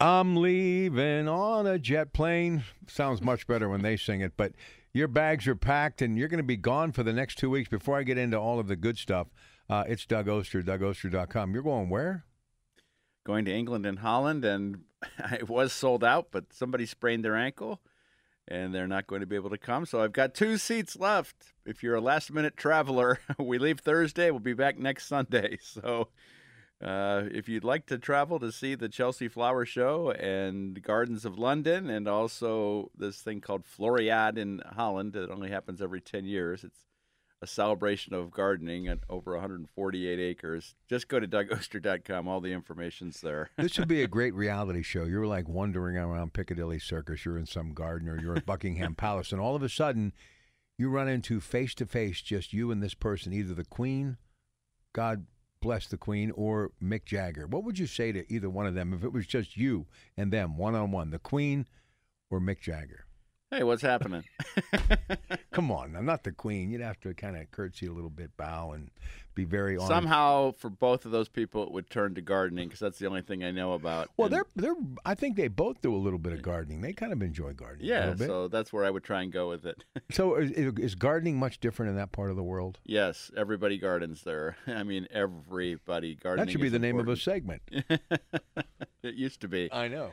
I'm leaving on a jet plane. Sounds much better when they sing it, but your bags are packed and you're going to be gone for the next two weeks. Before I get into all of the good stuff, uh, it's Doug Oster, DougOster.com. You're going where? going to England and Holland, and it was sold out, but somebody sprained their ankle, and they're not going to be able to come. So I've got two seats left. If you're a last minute traveler, we leave Thursday. We'll be back next Sunday. So uh, if you'd like to travel to see the Chelsea Flower Show and Gardens of London, and also this thing called Floriade in Holland, that only happens every 10 years. It's a celebration of gardening at over 148 acres. Just go to dougoster.com. All the information's there. this would be a great reality show. You're like wandering around Piccadilly Circus. You're in some garden or you're at Buckingham Palace, and all of a sudden, you run into face to face just you and this person, either the Queen, God bless the Queen, or Mick Jagger. What would you say to either one of them if it was just you and them one on one, the Queen or Mick Jagger? Hey, what's happening? Come on, I'm not the queen. You'd have to kind of curtsy a little bit, bow, and be very honored. Somehow, for both of those people, it would turn to gardening because that's the only thing I know about. Well, And- they're they're. I think they both do a little bit of gardening. They kind of enjoy gardening. a yeah, little bit. so that's where I would try and go with it. So is, is gardening much different in that part of the world? yes, everybody gardens there. I mean, everybody gardening. That should be the name of a segment. it used to be. I know.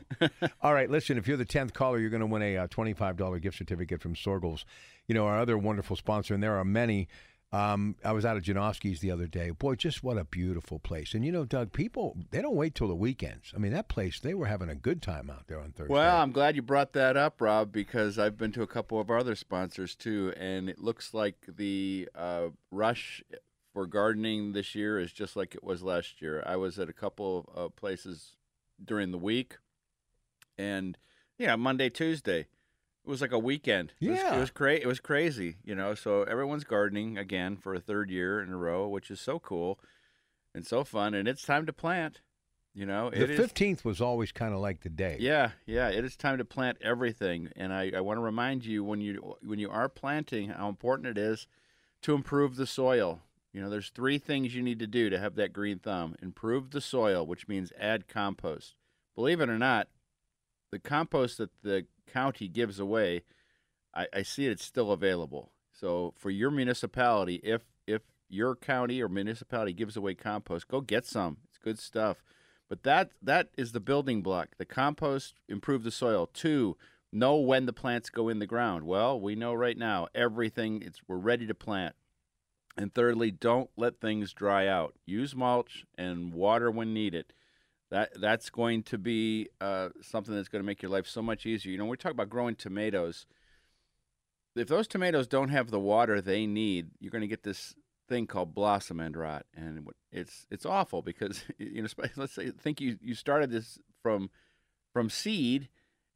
All right, listen. If you're the tenth caller, you're going to win a uh, twenty-five dollar gift certificate from Soergel's. You know our other wonderful sponsor, and there are many. Um, I was out at Janoski's the other day. Boy, just what a beautiful place. And you know, Doug, people they don't wait till the weekends. I mean, that place they were having a good time out there on Thursday. Well, I'm glad you brought that up, Rob, because I've been to a couple of our other sponsors too, and it looks like the uh, rush for gardening this year is just like it was last year. I was at a couple of uh, places during the week, and yeah, Monday, Tuesday, it was like a weekend. It was, Yeah. it was cra- It was crazy, you know. So everyone's gardening again for a third year in a row, which is so cool and so fun, and it's time to plant. You know, the fifteenth was always kind of like the day. yeah, yeah. It is time to plant everything, and I, I want to remind you when you when you are planting how important it is to improve the soil. You know, there's three things you need to do to have that green thumb: improve the soil, which means add compost. Believe it or not, the compost that the county gives away, I, I see it's still available. So for your municipality, if if your county or municipality gives away compost, go get some. It's good stuff. But that that is the building block. The compost improve the soil. Two, know when the plants go in the ground. Well, we know right now everything. It's we're ready to plant. And thirdly, don't let things dry out. Use mulch and water when needed. That that's going to be uh, something that's going to make your life so much easier. You know, we talk about growing tomatoes. If those tomatoes don't have the water they need, you're going to get this thing called blossom end rot, and it's it's awful because you know. Let's say think you you started this from from seed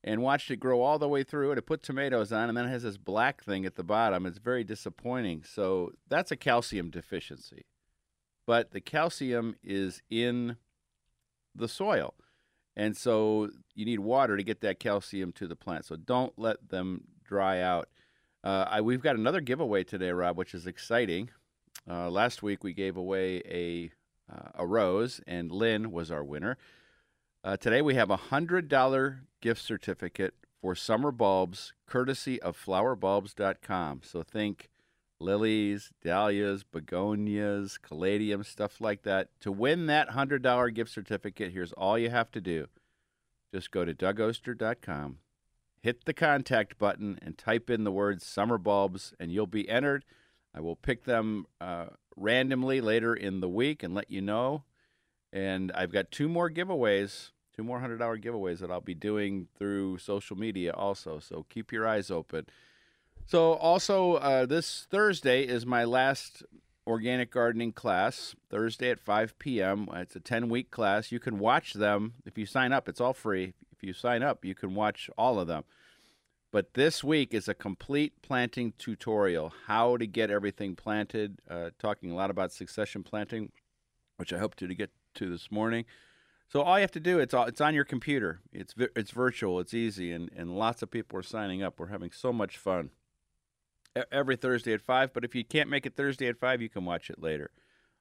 and watched it grow all the way through, and it put tomatoes on, and then it has this black thing at the bottom. It's very disappointing. So that's a calcium deficiency, but the calcium is in the soil. And so you need water to get that calcium to the plant. So don't let them dry out. Uh, I, we've got another giveaway today, Rob, which is exciting. Uh, last week we gave away a uh, a rose, and Lynn was our winner. Uh, today we have a hundred dollar gift certificate for summer bulbs, courtesy of flowerbulbs.com. So think lilies, dahlias, begonias, caladiums, stuff like that. To win that hundred dollar gift certificate, here's all you have to do: Just go to dougoster.com, hit the contact button, and type in the words summer bulbs, and you'll be entered. I will pick them uh, randomly later in the week and let you know. And I've got two more giveaways, two more $100 giveaways that I'll be doing through social media also. So keep your eyes open. So, also, uh, this Thursday is my last organic gardening class, Thursday at 5 p.m. It's a 10 week class. You can watch them if you sign up, it's all free. If you sign up, you can watch all of them. But this week is a complete planting tutorial how to get everything planted, uh, talking a lot about succession planting, which I hope to get to this morning. So all you have to do it's all, it's on your computer. It's it's virtual. It's easy, and and lots of people are signing up. We're having so much fun every Thursday at 5. But if you can't make it Thursday at 5, you can watch it later.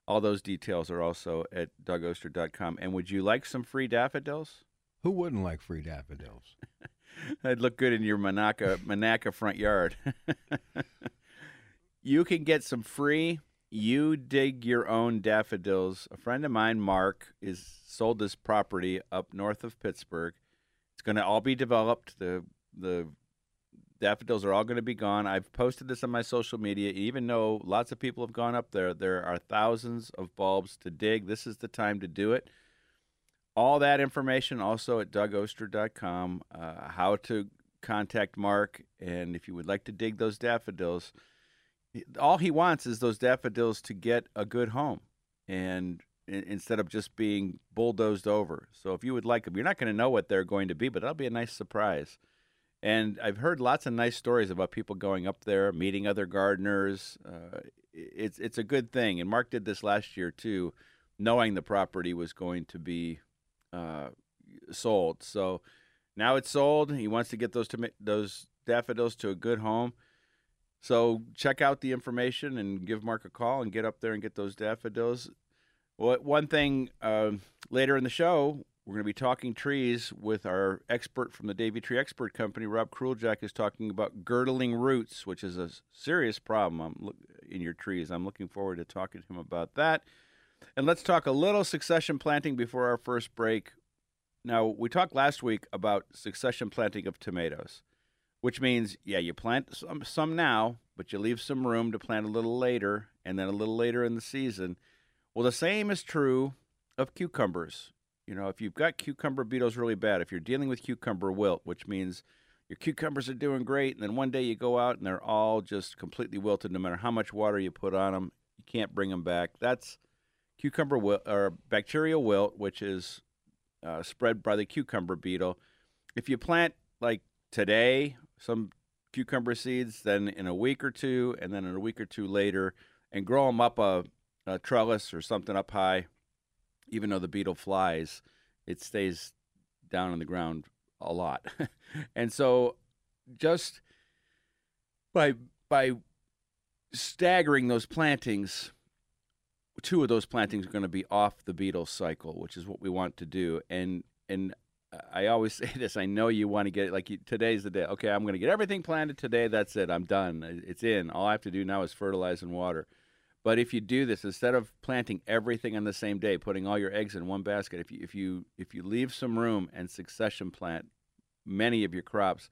All those details are also at dougoster.com. And would you like some free daffodils? Who wouldn't like free daffodils? That'd look good in your Monaca, Monaca front yard. you can get some free you dig your own daffodils. A friend of mine, Mark, is sold this property up north of Pittsburgh. It's going to all be developed. The the daffodils are all going to be gone. I've posted this on my social media. Even though lots of people have gone up there, there are thousands of bulbs to dig. This is the time to do it. All that information also at dougoster.com. Uh, how to contact Mark, and if you would like to dig those daffodils, all he wants is those daffodils to get a good home, and instead of just being bulldozed over. So if you would like them, you're not going to know what they're going to be, but that'll be a nice surprise. And I've heard lots of nice stories about people going up there, meeting other gardeners. Uh, it's it's a good thing. And Mark did this last year too, knowing the property was going to be uh, sold. So now it's sold. He wants to get those those daffodils to a good home. So check out the information and give Mark a call and get up there and get those daffodils. Well, one thing uh, later in the show, we're going to be talking trees with our expert from the Davey Tree Expert Company. Rob Kruljack is talking about girdling roots, which is a serious problem in your trees. I'm looking forward to talking to him about that. And let's talk a little succession planting before our first break. Now, we talked last week about succession planting of tomatoes, which means, yeah, you plant some, some now, but you leave some room to plant a little later and then a little later in the season. Well, the same is true of cucumbers. You know, if you've got cucumber beetles really bad, if you're dealing with cucumber wilt, which means your cucumbers are doing great, and then one day you go out and they're all just completely wilted, no matter how much water you put on them, you can't bring them back. That's cucumber wilt or bacterial wilt, which is uh, spread by the cucumber beetle. If you plant like today some cucumber seeds, then in a week or two, and then in a week or two later, and grow them up a, a trellis or something up high even though the beetle flies, it stays down on the ground a lot. and so just by by staggering those plantings, two of those plantings are going to be off the beetle cycle, which is what we want to do. And and I always say this. I know you want to get it like you, today's the day. Okay, I'm going to get everything planted today. That's it. I'm done. It's in. All I have to do now is fertilize and water. But if you do this instead of planting everything on the same day, putting all your eggs in one basket, if you if you if you leave some room and succession plant many of your crops,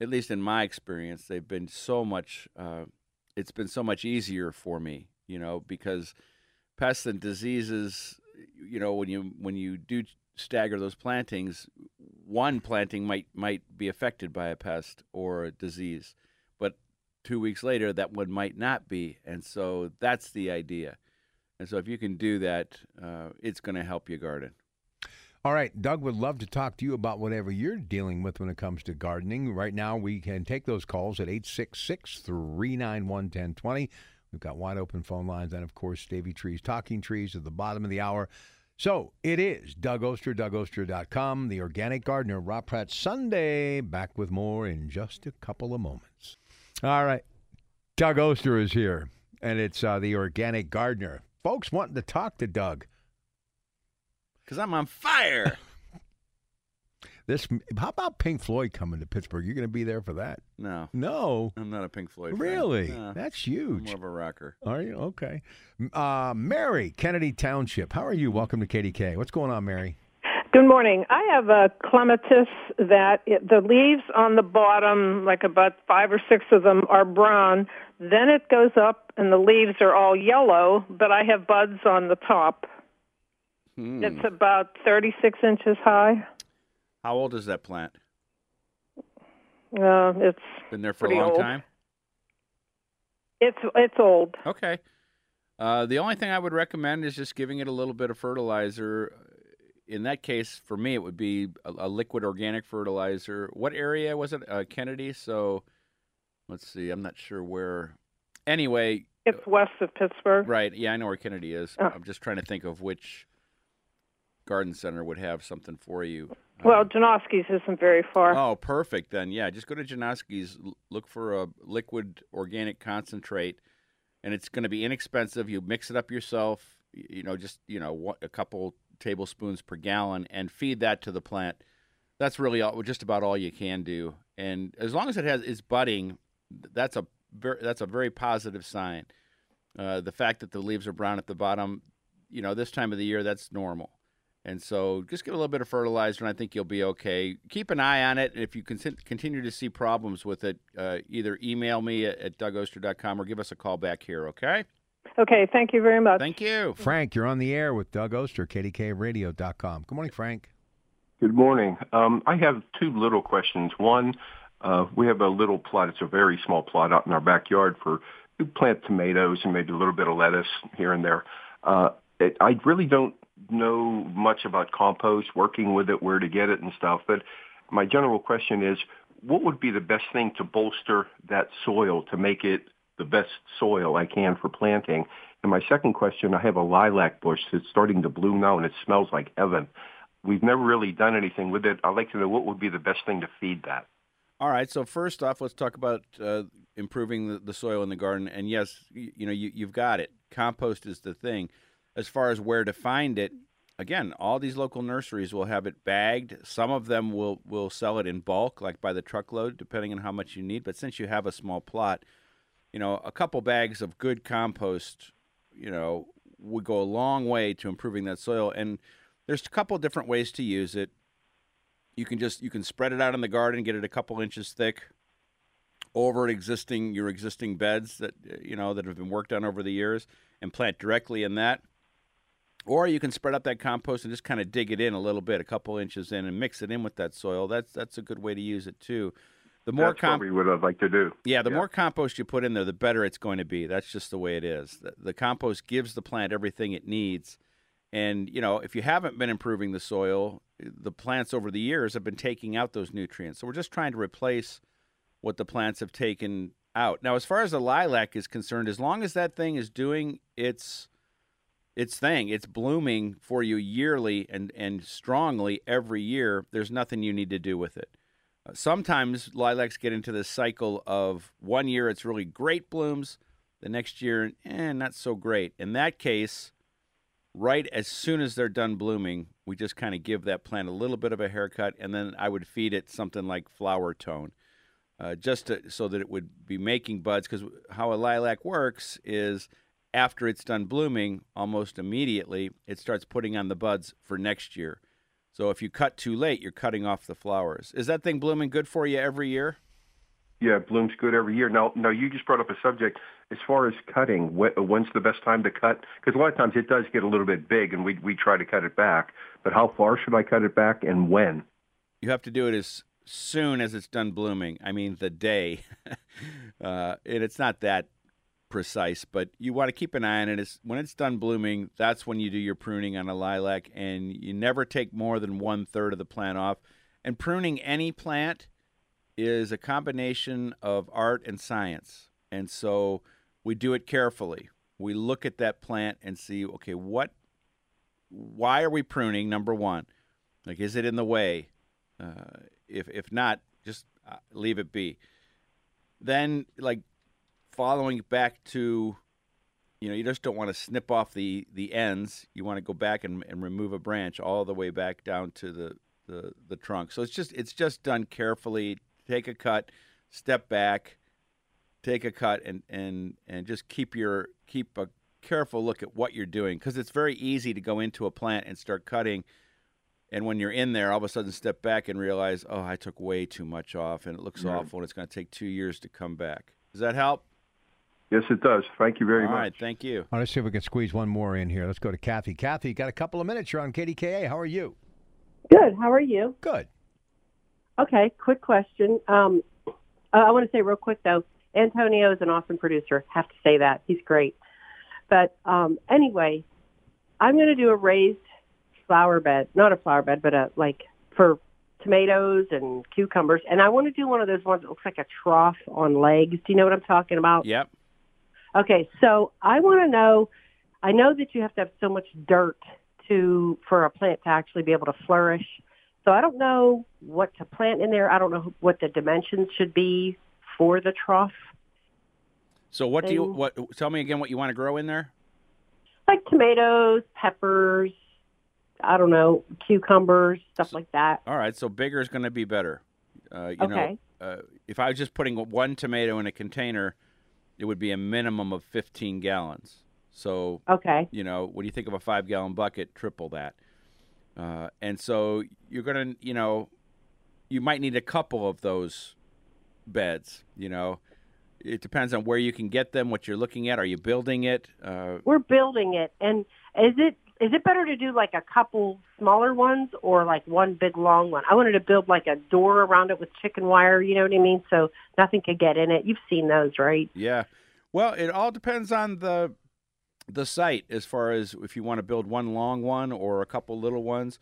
at least in my experience, they've been so much. Uh, it's been so much easier for me, you know, because pests and diseases. You know, when you when you do stagger those plantings, one planting might might be affected by a pest or a disease two weeks later that one might not be. And so that's the idea. And so if you can do that, uh, it's going to help your garden. All right, Doug would love to talk to you about whatever you're dealing with when it comes to gardening. Right now, we can take those calls at 866 391 1020. We've got wide open phone lines and, of course, Davey Trees Talking Trees at the bottom of the hour. So it is Doug Oster, DougOster.com, the organic gardener, Rob Pratt Sunday. Back with more in just a couple of moments. All right. Doug Oster is here, and it's uh, the organic gardener. Folks wanting to talk to Doug. Because I'm on fire. this How about Pink Floyd coming to Pittsburgh? You're going to be there for that? No. No. I'm not a Pink Floyd Really? No. That's huge. I'm more of a rocker. Are you? Okay. Uh, Mary, Kennedy Township. How are you? Welcome to KDK. What's going on, Mary? Good morning. I have a clematis that it, the leaves on the bottom, like about five or six of them, are brown. Then it goes up and the leaves are all yellow, but I have buds on the top. Hmm. It's about 36 inches high. How old is that plant? Uh, it's Been there for a long old. time? it's it's old. Okay. Uh, the only thing I would recommend is just giving it a little bit of fertilizer. In that case, for me, it would be a, a liquid organic fertilizer. What area was it? Uh, Kennedy. So let's see. I'm not sure where. Anyway, It's west of Pittsburgh. right. Yeah, I know where Kennedy is. Oh. I'm just trying to think of which garden center would have something for you. Well, Uh, Janoski's isn't very far. Oh, perfect. Then, yeah, just go to Janoski's, look for a liquid organic concentrate, and it's going to be inexpensive. You mix it up yourself, you know, just you know, a couple tablespoons per gallon, and feed that to the plant. That's really all, just about all you can do. And as long as it has is budding, that's a very that's a very positive sign. Uh, the fact that the leaves are brown at the bottom, you know, this time of the year, that's normal. And so just give a little bit of fertilizer, and I think you'll be okay. Keep an eye on it. And if you continue to see problems with it, uh, either email me at, at dougoster.com or give us a call back here, okay? Okay, thank you very much. Thank you. Frank, you're on the air with Doug Oster, KDKRadio.com. Good morning, Frank. Good morning. Um, I have two little questions. One, uh, we have a little plot. It's a very small plot out in our backyard for we plant tomatoes and maybe a little bit of lettuce here and there. Uh, it, I really don't know much about compost, working with it, where to get it and stuff. But my general question is, what would be the best thing to bolster that soil to make it the best soil I can for planting? And my second question, I have a lilac bush that's starting to bloom now and it smells like heaven. We've never really done anything with it. I'd like to know what would be the best thing to feed that. All right. So first off, let's talk about uh, improving the, the soil in the garden. And yes, you, you know you, you've got it. Compost is the thing. As far as where to find it, again, all these local nurseries will have it bagged. Some of them will will sell it in bulk, like by the truckload, depending on how much you need. But since you have a small plot, you know, a couple bags of good compost, you know, would go a long way to improving that soil. And there's a couple different ways to use it. You can just you can spread it out in the garden, get it a couple inches thick over existing your existing beds that you know that have been worked on over the years and plant directly in that. Or you can spread out that compost and just kind of dig it in a little bit, a couple inches in, and mix it in with that soil. That's that's a good way to use it too. The more That's com- probably what I'd like to do. yeah, the Yeah. more compost you put in there, the better it's going to be. That's just the way it is. The, the compost gives the plant everything it needs. And, you know, if you haven't been improving the soil, the plants over the years have been taking out those nutrients. So we're just trying to replace what the plants have taken out. Now, as far as the lilac is concerned, as long as that thing is doing its its thing, it's blooming for you yearly and, and strongly every year, there's nothing you need to do with it. Sometimes lilacs get into this cycle of one year it's really great blooms, the next year, eh, not so great. In that case, right as soon as they're done blooming, we just kind of give that plant a little bit of a haircut, and then I would feed it something like Flower-tone, uh, just to, so that it would be making buds. Because how a lilac works is after it's done blooming, almost immediately, it starts putting on the buds for next year. So if you cut too late, you're cutting off the flowers. Is that thing blooming good for you every year? Yeah, it blooms good every year. Now, now you just brought up a subject as far as cutting. When's the best time to cut? Because a lot of times it does get a little bit big, and we we try to cut it back. But how far should I cut it back, and when? You have to do it as soon as it's done blooming. I mean, the day. uh, and it's not that precise, but you want to keep an eye on it. It's, when it's done blooming, that's when you do your pruning on a lilac, and you never take more than one third of the plant off. And pruning any plant is a combination of art and science. And so we do it carefully. We look at that plant and see, okay, what, why are we pruning? Number one, like, is it in the way? Uh, if if not, just uh, leave it be. Then, like, following back to, you know, you just don't want to snip off the the ends. You want to go back and, and remove a branch all the way back down to the, the the trunk. So it's just it's just done carefully. Take a cut, step back, take a cut, and and and just keep your keep a careful look at what you're doing because it's very easy to go into a plant and start cutting And when you're in there, all of a sudden step back and realize, oh, I took way too much off, and it looks Right. awful, and it's going to take two years to come back. Does that help? Yes, it does. Thank you very All much. right, thank you. All right, let's see if we can squeeze one more in here. Let's go to Kathy. Kathy, you got a couple of minutes. You're on KDKA. How are you? Good. How are you? Good. Okay. Quick question. Um, I want to say real quick though, Antonio is an awesome producer. Have to say that he's great. But um, anyway, I'm going to do a raised flower bed, not a flower bed, but a like for tomatoes and cucumbers, and I want to do one of those ones that looks like a trough on legs. Do you know what I'm talking about? Yep. Okay, so I want to know. I know that you have to have so much dirt to for a plant to actually be able to flourish. So I don't know what to plant in there. I don't know what the dimensions should be for the trough, So what do you what? Tell me again what you want to grow in there. like tomatoes, peppers. I don't know, cucumbers, stuff like that. All right, so bigger is going to be better. Uh, you Okay. know, uh, if I was just putting one tomato in a container, it would be a minimum of 15 gallons. So Okay. you know, when you think of a five gallon bucket, triple that. Uh, and so you're going to, you know, you might need a couple of those beds, you know. It depends on where you can get them, what you're looking at. Are you building it? Uh, We're building it, and is it is it better to do like a couple smaller ones or like one big long one? I wanted to build like a door around it with chicken wire. You know what I mean? So nothing could get in it. You've seen those, right? yeah. Well, it all depends on the the site as far as if you want to build one long one or a couple little ones.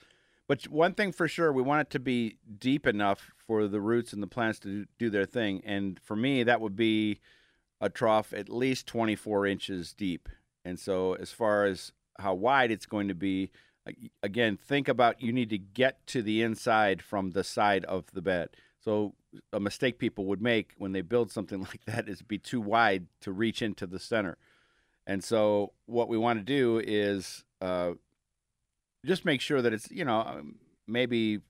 But one thing for sure, we want it to be deep enough for the roots and the plants to do- their thing. And for me, that would be a trough at least 24 inches deep. And so, as far as how wide it's going to be, again, think about you need to get to the inside from the side of the bed. So, a mistake people would make when they build something like that is be too wide to reach into the center. And so, what we want to do is uh, just make sure that it's, you know, um, maybe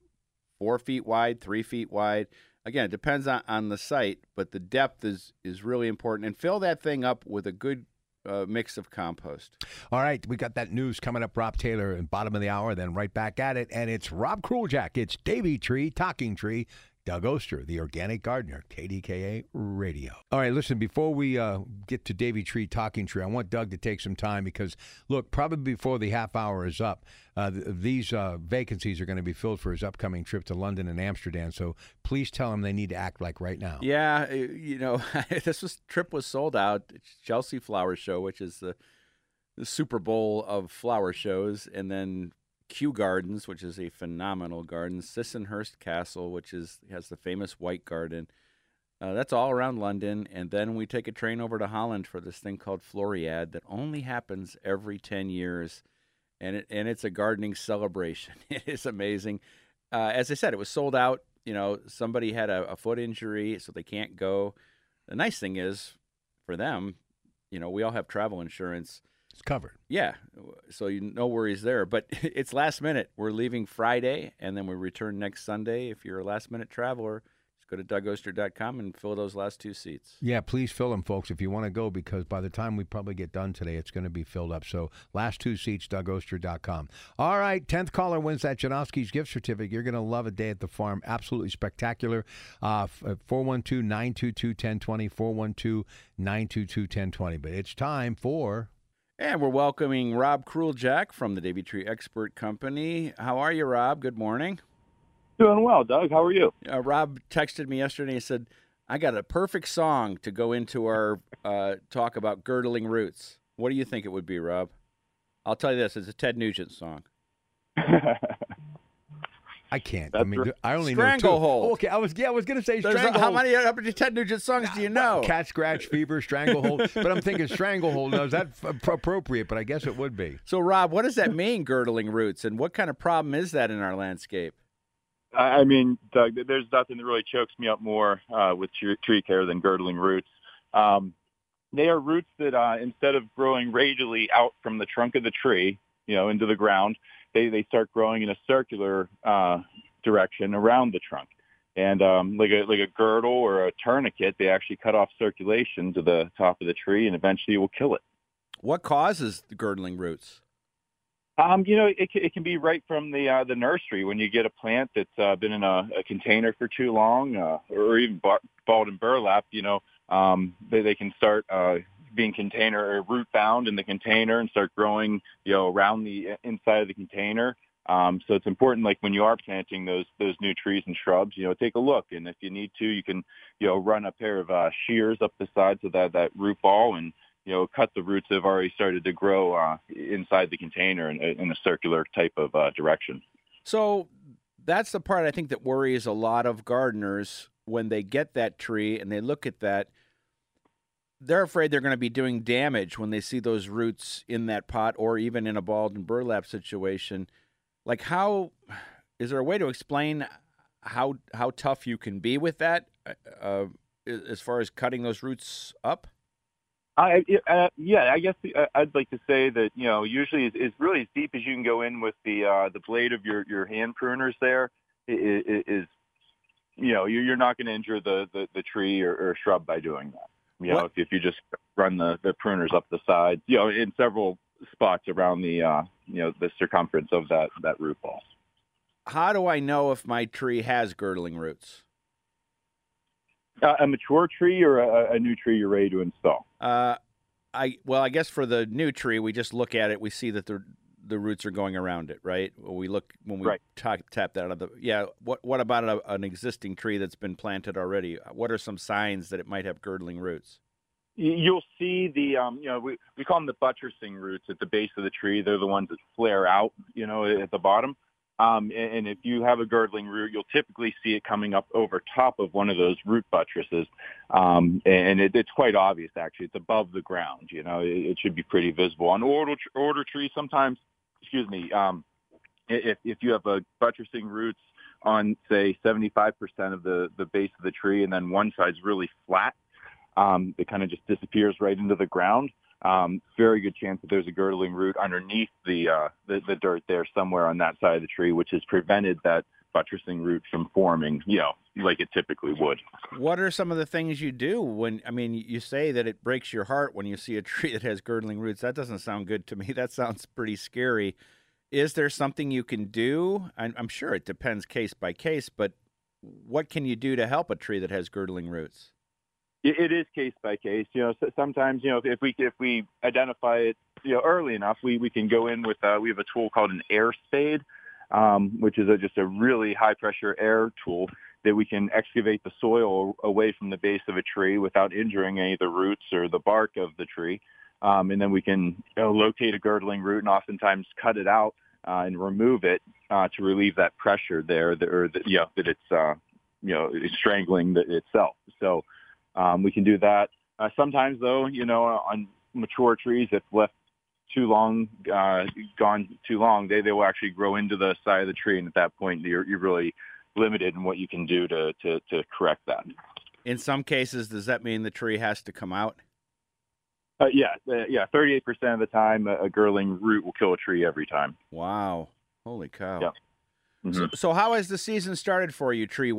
four feet wide, three feet wide. Again, it depends on, on the site, but the depth is is really important. And fill that thing up with a good uh, mix of compost. All right, we got that news coming up. Rob Taylor in bottom of the hour, then right back at it, and it's Rob Kruljack. It's Davey Tree, Talking Tree, Doug Oster, the organic gardener, KDKA Radio. All right, listen, before we uh, get to Davey Tree, Talking Tree, I want Doug to take some time because, look, probably before the half hour is up, uh, th- these uh, vacancies are going to be filled for his upcoming trip to London and Amsterdam. So please tell him they need to act like right now. Yeah, you know, this was trip was sold out. It's Chelsea Flower Show, which is the the Super Bowl of flower shows, and then Kew Gardens, which is a phenomenal garden. Sissinghurst Castle, which is has the famous White Garden. Uh, that's all around London, and then we take a train over to Holland for this thing called Floriade that only happens every ten years, and it, and it's a gardening celebration. It is amazing. Uh, as I said, it was sold out. You know, somebody had a, a foot injury, so they can't go. The nice thing is, for them, you know, we all have travel insurance. It's covered. Yeah, so you no worries there. But it's last minute. We're leaving Friday, and then we return next Sunday. If you're a last minute traveler, just go to dougoster.com and fill those last two seats. Yeah, please fill them, folks, if you want to go, because by the time we probably get done today, it's going to be filled up. So, last two seats, DougOster.com. All right, 10th caller wins that Janoski's gift certificate. You're going to love a day at the farm. Absolutely spectacular. Uh, 412 922 1020, 412 922 1020. But it's time for. And we're welcoming Rob Kruljack from the Davey Tree Expert Company. How are you, Rob? Good morning. Doing well, Doug. How are you? Uh, Rob texted me yesterday and said, I got a perfect song to go into our uh, talk about girdling roots. What do you think it would be, Rob? I'll tell you this: it's a Ted Nugent song. I can't. I mean, right. I only know two. Stranglehold. Oh, okay, I was yeah, I was going to say There's stranglehold. how many how many Ted Nugent songs do you know? Cat scratch fever, stranglehold. but I'm thinking stranglehold. Now, is that f- appropriate? But I guess it would be. So, Rob, what does that mean, girdling roots, and what kind of problem is that in our landscape? I I mean, Doug, there's nothing that really chokes me up more uh, with tree, tree care than girdling roots. Um, they are roots that uh, instead of growing radially out from the trunk of the tree, you know, into the ground, they, they start growing in a circular uh, direction around the trunk. And um, like a like a girdle or a tourniquet, they actually cut off circulation to the top of the tree, and eventually will kill it. What causes the girdling roots? Um, you know, it, it can be right from the uh, the nursery when you get a plant that's uh, been in a, a container for too long, uh, or even balled in burlap. You know, um, they, they can start uh, being container or root bound in the container and start growing, you know, around the inside of the container. Um, so it's important, like when you are planting those those new trees and shrubs, you know, take a look, and if you need to, you can, you know, run a pair of uh, shears up the sides of that that root ball and you know, cut the roots that have already started to grow uh, inside the container in, in, a circular type of uh, direction. So that's the part I think that worries a lot of gardeners when they get that tree and they look at that they're afraid they're going to be doing damage when they see those roots in that pot or even in a balled and burlap situation. Like how is there a way to explain how how tough you can be with that uh, uh as far as cutting those roots up? I uh, yeah, I guess uh, I'd like to say that you know usually it's, really as deep as you can go in with the uh, the blade of your your hand pruners. There is, is you know you're not going to injure the, the the tree or, or shrub by doing that. You know, if, if you just run the, the pruners up the sides, you know, in several spots around the, uh, you know, the circumference of that, that root ball. How do I know if my tree has girdling roots? Uh, a mature tree or a, a, new tree you're ready to install? Uh, I well, I guess for the new tree, we just look at it. We see that the the roots are going around it, right? When We look when we right. talk, tap that out of the yeah. What what about a, an existing tree that's been planted already? What are some signs that it might have girdling roots? You'll see the um, you know we we call them the buttressing roots at the base of the tree. They're the ones that flare out, you know, at the bottom. Um, and, and if you have a girdling root, you'll typically see it coming up over top of one of those root buttresses. Um, and it, it's quite obvious, actually. It's above the ground. You know, it, it should be pretty visible. On order, order trees, sometimes excuse me, um, if, if you have a buttressing roots on say 75% of the, the base of the tree and then one side's really flat, um, it kind of just disappears right into the ground. Um, very good chance that there's a girdling root underneath the, uh, the, the dirt there somewhere on that side of the tree, which has prevented that buttressing root from forming, you know, like it typically would. What are some of the things you do when, I mean, you say that it breaks your heart when you see a tree that has girdling roots. That doesn't sound good to me. That sounds pretty scary. Is there something you can do? I'm, I'm sure it depends case by case, but what can you do to help a tree that has girdling roots? It is case by case. You know, sometimes you know if we if we identify it you know early enough, we we can go in with uh, we have a tool called an air spade, um, which is a, just a really high pressure air tool that we can excavate the soil away from the base of a tree without injuring any of the roots or the bark of the tree. Um, and then we can you know, locate a girdling root and oftentimes cut it out uh, and remove it uh, to relieve that pressure there, that, or that, you know, that it's uh, you know strangling the, itself. So um, we can do that. Uh, sometimes, though, you know, on mature trees, if left too long, uh, gone too long, they, they will actually grow into the side of the tree. And at that point, you're, you're really limited in what you can do to, to, to correct that. In some cases, does that mean the tree has to come out? Uh, yeah, uh, yeah. Thirty-eight percent of the time, a, a girdling root will kill a tree every time. Wow! Holy cow! Yeah. Mm-hmm. So, so, how has the season started for you, tree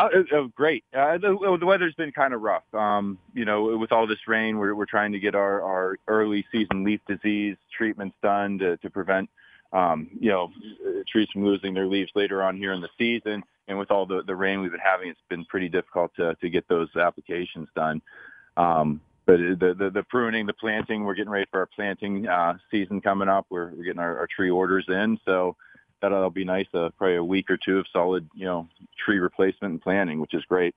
Uh, uh, great. Uh, the, the, weather's been kind of rough. Um, you know, with all this rain, we're, we're trying to get our, our early season leaf disease treatments done to, to prevent, um, you know, trees from losing their leaves later on here in the season. And with all the, the rain we've been having, it's been pretty difficult to, to get those applications done. Um, but the, the, the pruning, the planting, we're getting ready for our planting uh, season coming up. We're, we're getting our, our tree orders in. So, that'll be nice. Uh, probably a week or two of solid, you know, tree replacement and planting, which is great.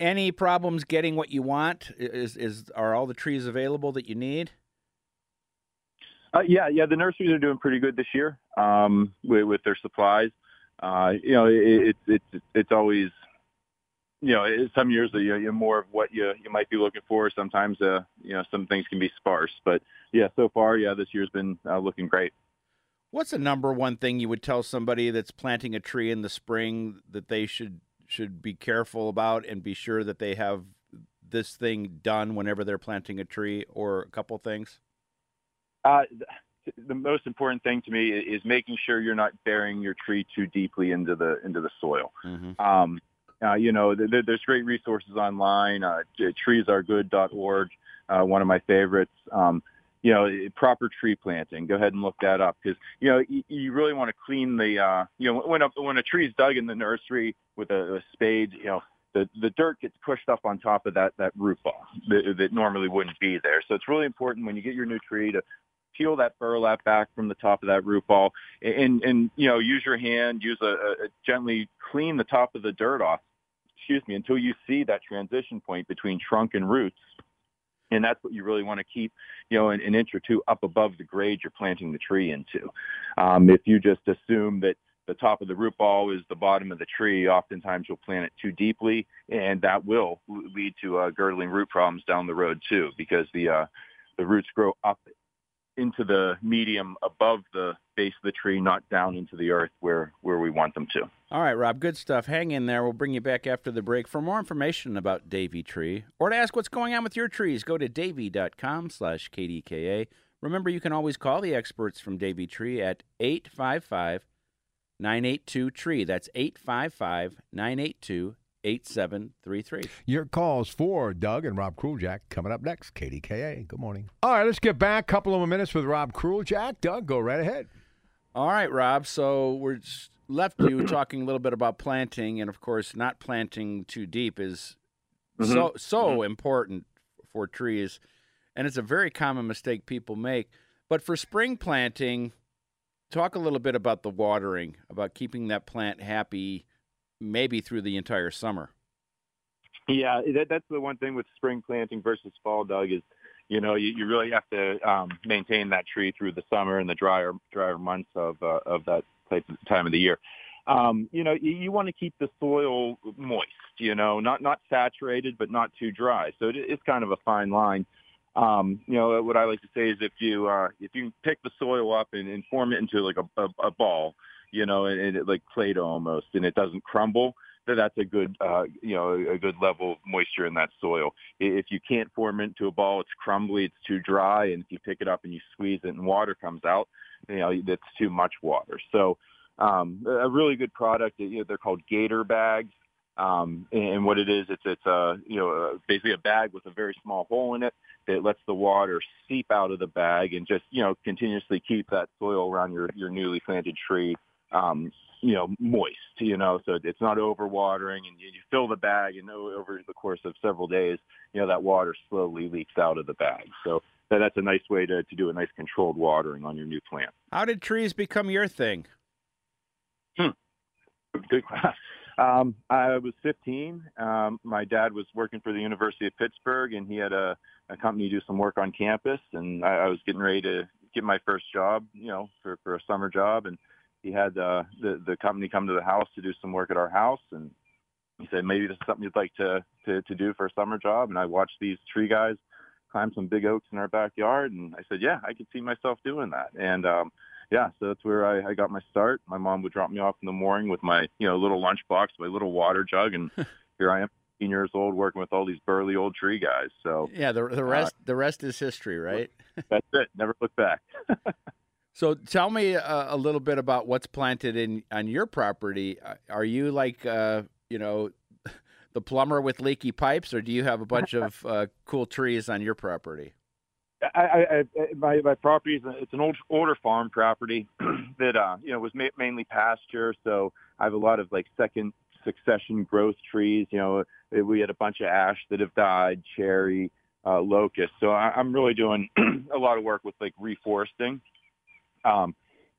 Any problems getting what you want? Is is are all the trees available that you need? Uh, yeah, yeah. The nurseries are doing pretty good this year um, with, with their supplies. Uh, you know, it's it, it's it's always you know, some years you're more of what you you might be looking for. Sometimes, uh, you know, some things can be sparse. But yeah, so far, yeah, this year's been uh, looking great. What's the number one thing you would tell somebody that's planting a tree in the spring that they should should be careful about and be sure that they have this thing done whenever they're planting a tree, or a couple things? Uh, the most important thing to me is making sure you're not burying your tree too deeply into the into the soil. Mm-hmm. Um, uh, you know, there, there's great resources online. Uh, treesaregood.org, uh, one of my favorites. Um, you know, proper tree planting. Go ahead and look that up because you know you, you really want to clean the uh, you know when a when a tree's dug in the nursery with a, a spade, you know. The, the dirt gets pushed up on top of that, that root ball that, that normally wouldn't be there. So it's really important when you get your new tree to peel that burlap back from the top of that root ball and, and, you know, use your hand, use a, a gently clean the top of the dirt off, excuse me, until you see that transition point between trunk and roots. And that's what you really want to keep, you know, an, an inch or two up above the grade you're planting the tree into. Um, if you just assume that the top of the root ball is the bottom of the tree, oftentimes you'll plant it too deeply, and that will lead to uh, girdling root problems down the road too, because the uh, the roots grow up into the medium above the base of the tree, not down into the earth where, where we want them to. All right, Rob, good stuff. Hang in there. We'll bring you back after the break. For more information about Davey Tree or to ask what's going on with your trees, go to davey.com slash KDKA. Remember, you can always call the experts from Davey Tree at 855 982 TREE. That's 855 982 8733. Your calls for Doug and Rob Kruljack coming up next. KDKA. Good morning. All right, let's get back. A couple of more minutes with Rob Kruljack. Doug, go right ahead. All right, Rob. So we're left you talking a little bit about planting, and of course, not planting too deep is mm-hmm. so so mm-hmm. important for trees, and it's a very common mistake people make. But for spring planting, talk a little bit about the watering, about keeping that plant happy maybe through the entire summer. Yeah, that, that's the one thing with spring planting versus fall, Doug, is you know you, you really have to um, maintain that tree through the summer and the drier drier months of uh, of that time of the year. Um, you know, you, you want to keep the soil moist. You know, not not saturated, but not too dry. So it, it's kind of a fine line. Um, you know, what I like to say is if you uh, if you pick the soil up and, and form it into like a, a, a ball, you know, and, and it, like Play-Doh almost, and it doesn't crumble, then that's a good, uh, you know, a good level of moisture in that soil. If you can't form it into a ball, it's crumbly, it's too dry, and if you pick it up and you squeeze it and water comes out, you know, that's too much water. So um, a really good product, you know, they're called Gator bags. Um, and what it is, it's it's a you know basically a bag with a very small hole in it that lets the water seep out of the bag and just you know continuously keep that soil around your your newly planted tree um, you know, moist, you know, so it's not overwatering and you, you fill the bag and over the course of several days, you know, that water slowly leaks out of the bag. So that, that's a nice way to, to do a nice controlled watering on your new plant. How did trees become your thing? Hmm. Good question. Um, I was 15. Um, my dad was working for the University of Pittsburgh, and he had a, a company do some work on campus. And I, I was getting ready to get my first job, you know, for, for a summer job. And he had uh, the the company come to the house to do some work at our house, and he said maybe this is something you'd like to to, to do for a summer job. And I watched these tree guys climb some big oaks in our backyard, and I said, yeah, I could see myself doing that. And um, yeah, so that's where I, I got my start. My mom would drop me off in the morning with my you know little lunchbox, my little water jug, and here I am. Years old, working with all these burly old tree guys. So yeah, the the rest uh, the rest is history, right? that's it. Never look back. So tell me a, a, little bit about what's planted in on your property. Uh, are you like uh, you know the plumber with leaky pipes, or do you have a bunch of uh, cool trees on your property? I, I, my my property is it's an old older farm property that uh, you know was ma- mainly pasture, so I have a lot of like second succession growth trees. You know, we had a bunch of ash that have died, cherry, uh, locust. So I, I'm really doing a lot of work with like reforesting um,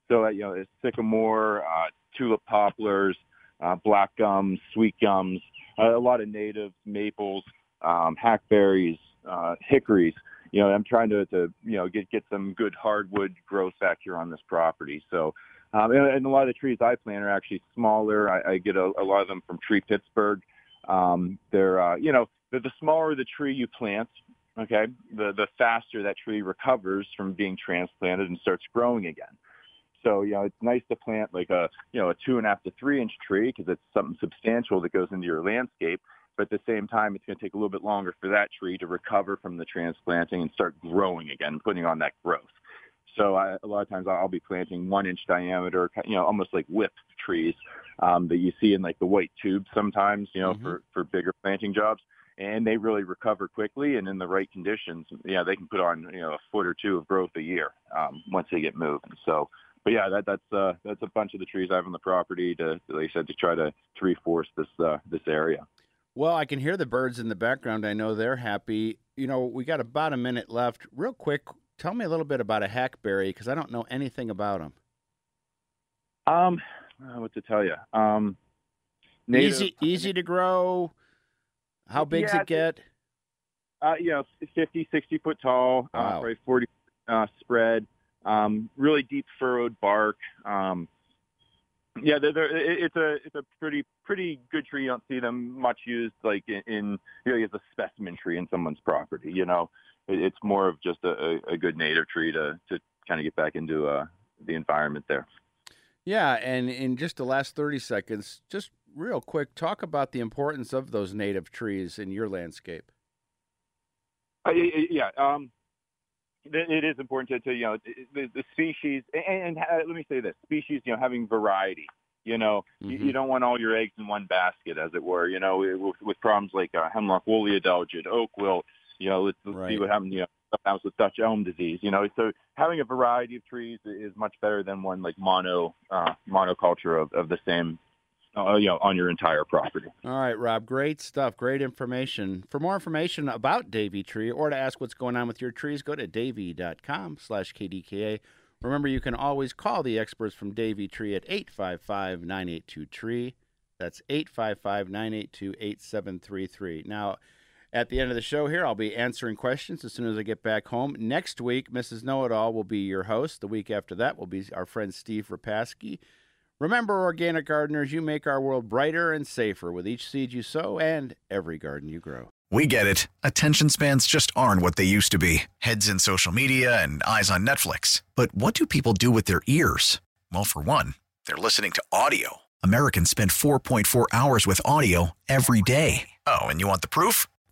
so, uh, you know, it's sycamore, uh, tulip poplars, uh, black gums, sweet gums, a lot of natives, maples, um, hackberries, uh, hickories. You know, I'm trying to, to, you know, get, get some good hardwood growth back here on this property. So, um, and, and a lot of the trees I plant are actually smaller. I, I get a, a lot of them from Tree Pittsburgh. Um, they're, uh, you know, the, the smaller the tree you plant, okay, the, the faster that tree recovers from being transplanted and starts growing again. So, you know, it's nice to plant like a, you know, a two and a half to three inch tree because it's something substantial that goes into your landscape. But at the same time, it's going to take a little bit longer for that tree to recover from the transplanting and start growing again, putting on that growth. So I, a lot of times I'll be planting one inch diameter, you know, almost like whip trees um, that you see in like the white tubes sometimes, you know, Mhm. for, for bigger planting jobs. And they really recover quickly and in the right conditions, yeah, they can put on, you know, a foot or two of growth a year um, once they get moving. So, but yeah, that, that's uh, that's a bunch of the trees I have on the property to, like I said, to try to, to reinforce this uh, this area. Well, I can hear the birds in the background. I know they're happy. You know, we got about a minute left. Real quick, tell me a little bit about a hackberry because I don't know anything about them. Um, what to tell you? Um, native- Easy, easy to grow. How big's Yeah, it get? Uh, you know, 50, 60 foot tall, uh, Wow. probably 40 uh, spread. Um, really deep furrowed bark. Um, yeah, they're, they're, it- it's a it's a pretty pretty good tree. You don't see them much used like in, in you know as a specimen tree in someone's property. You know, it, it's more of just a, a, a good native tree to to kind of get back into uh, the environment there. Yeah, and in just the last 30 seconds, just real quick, talk about the importance of those native trees in your landscape. Uh, yeah, um, it is important to, to you know the, the species, and, and uh, let me say this: species, you know, having variety. You know, you, Mhm. you don't want all your eggs in one basket, as it were. You know, with, with problems like uh, hemlock woolly adelgid, oak wilt. You know, let's, let's see what happens. You know, happens with Dutch elm disease. You know, so having a variety of trees is much better than one like mono uh, monoculture of, of the same. Uh, you know, on your entire property. All right, Rob, great stuff, great information. For more information about Davey Tree or to ask what's going on with your trees, go to davey.com slash KDKA. Remember, you can always call the experts from Davey Tree at 855-982-TREE. That's 855-982-8733. Now, at the end of the show here, I'll be answering questions as soon as I get back home. Next week, Mrs. Know-It-All will be your host. The week after that will be our friend Steve Rapaski. Remember, organic gardeners, you make our world brighter and safer with each seed you sow and every garden you grow. We get it. Attention spans just aren't what they used to be heads in social media and eyes on Netflix. But what do people do with their ears? Well, for one, they're listening to audio. Americans spend 4.4 hours with audio every day. Oh, and you want the proof?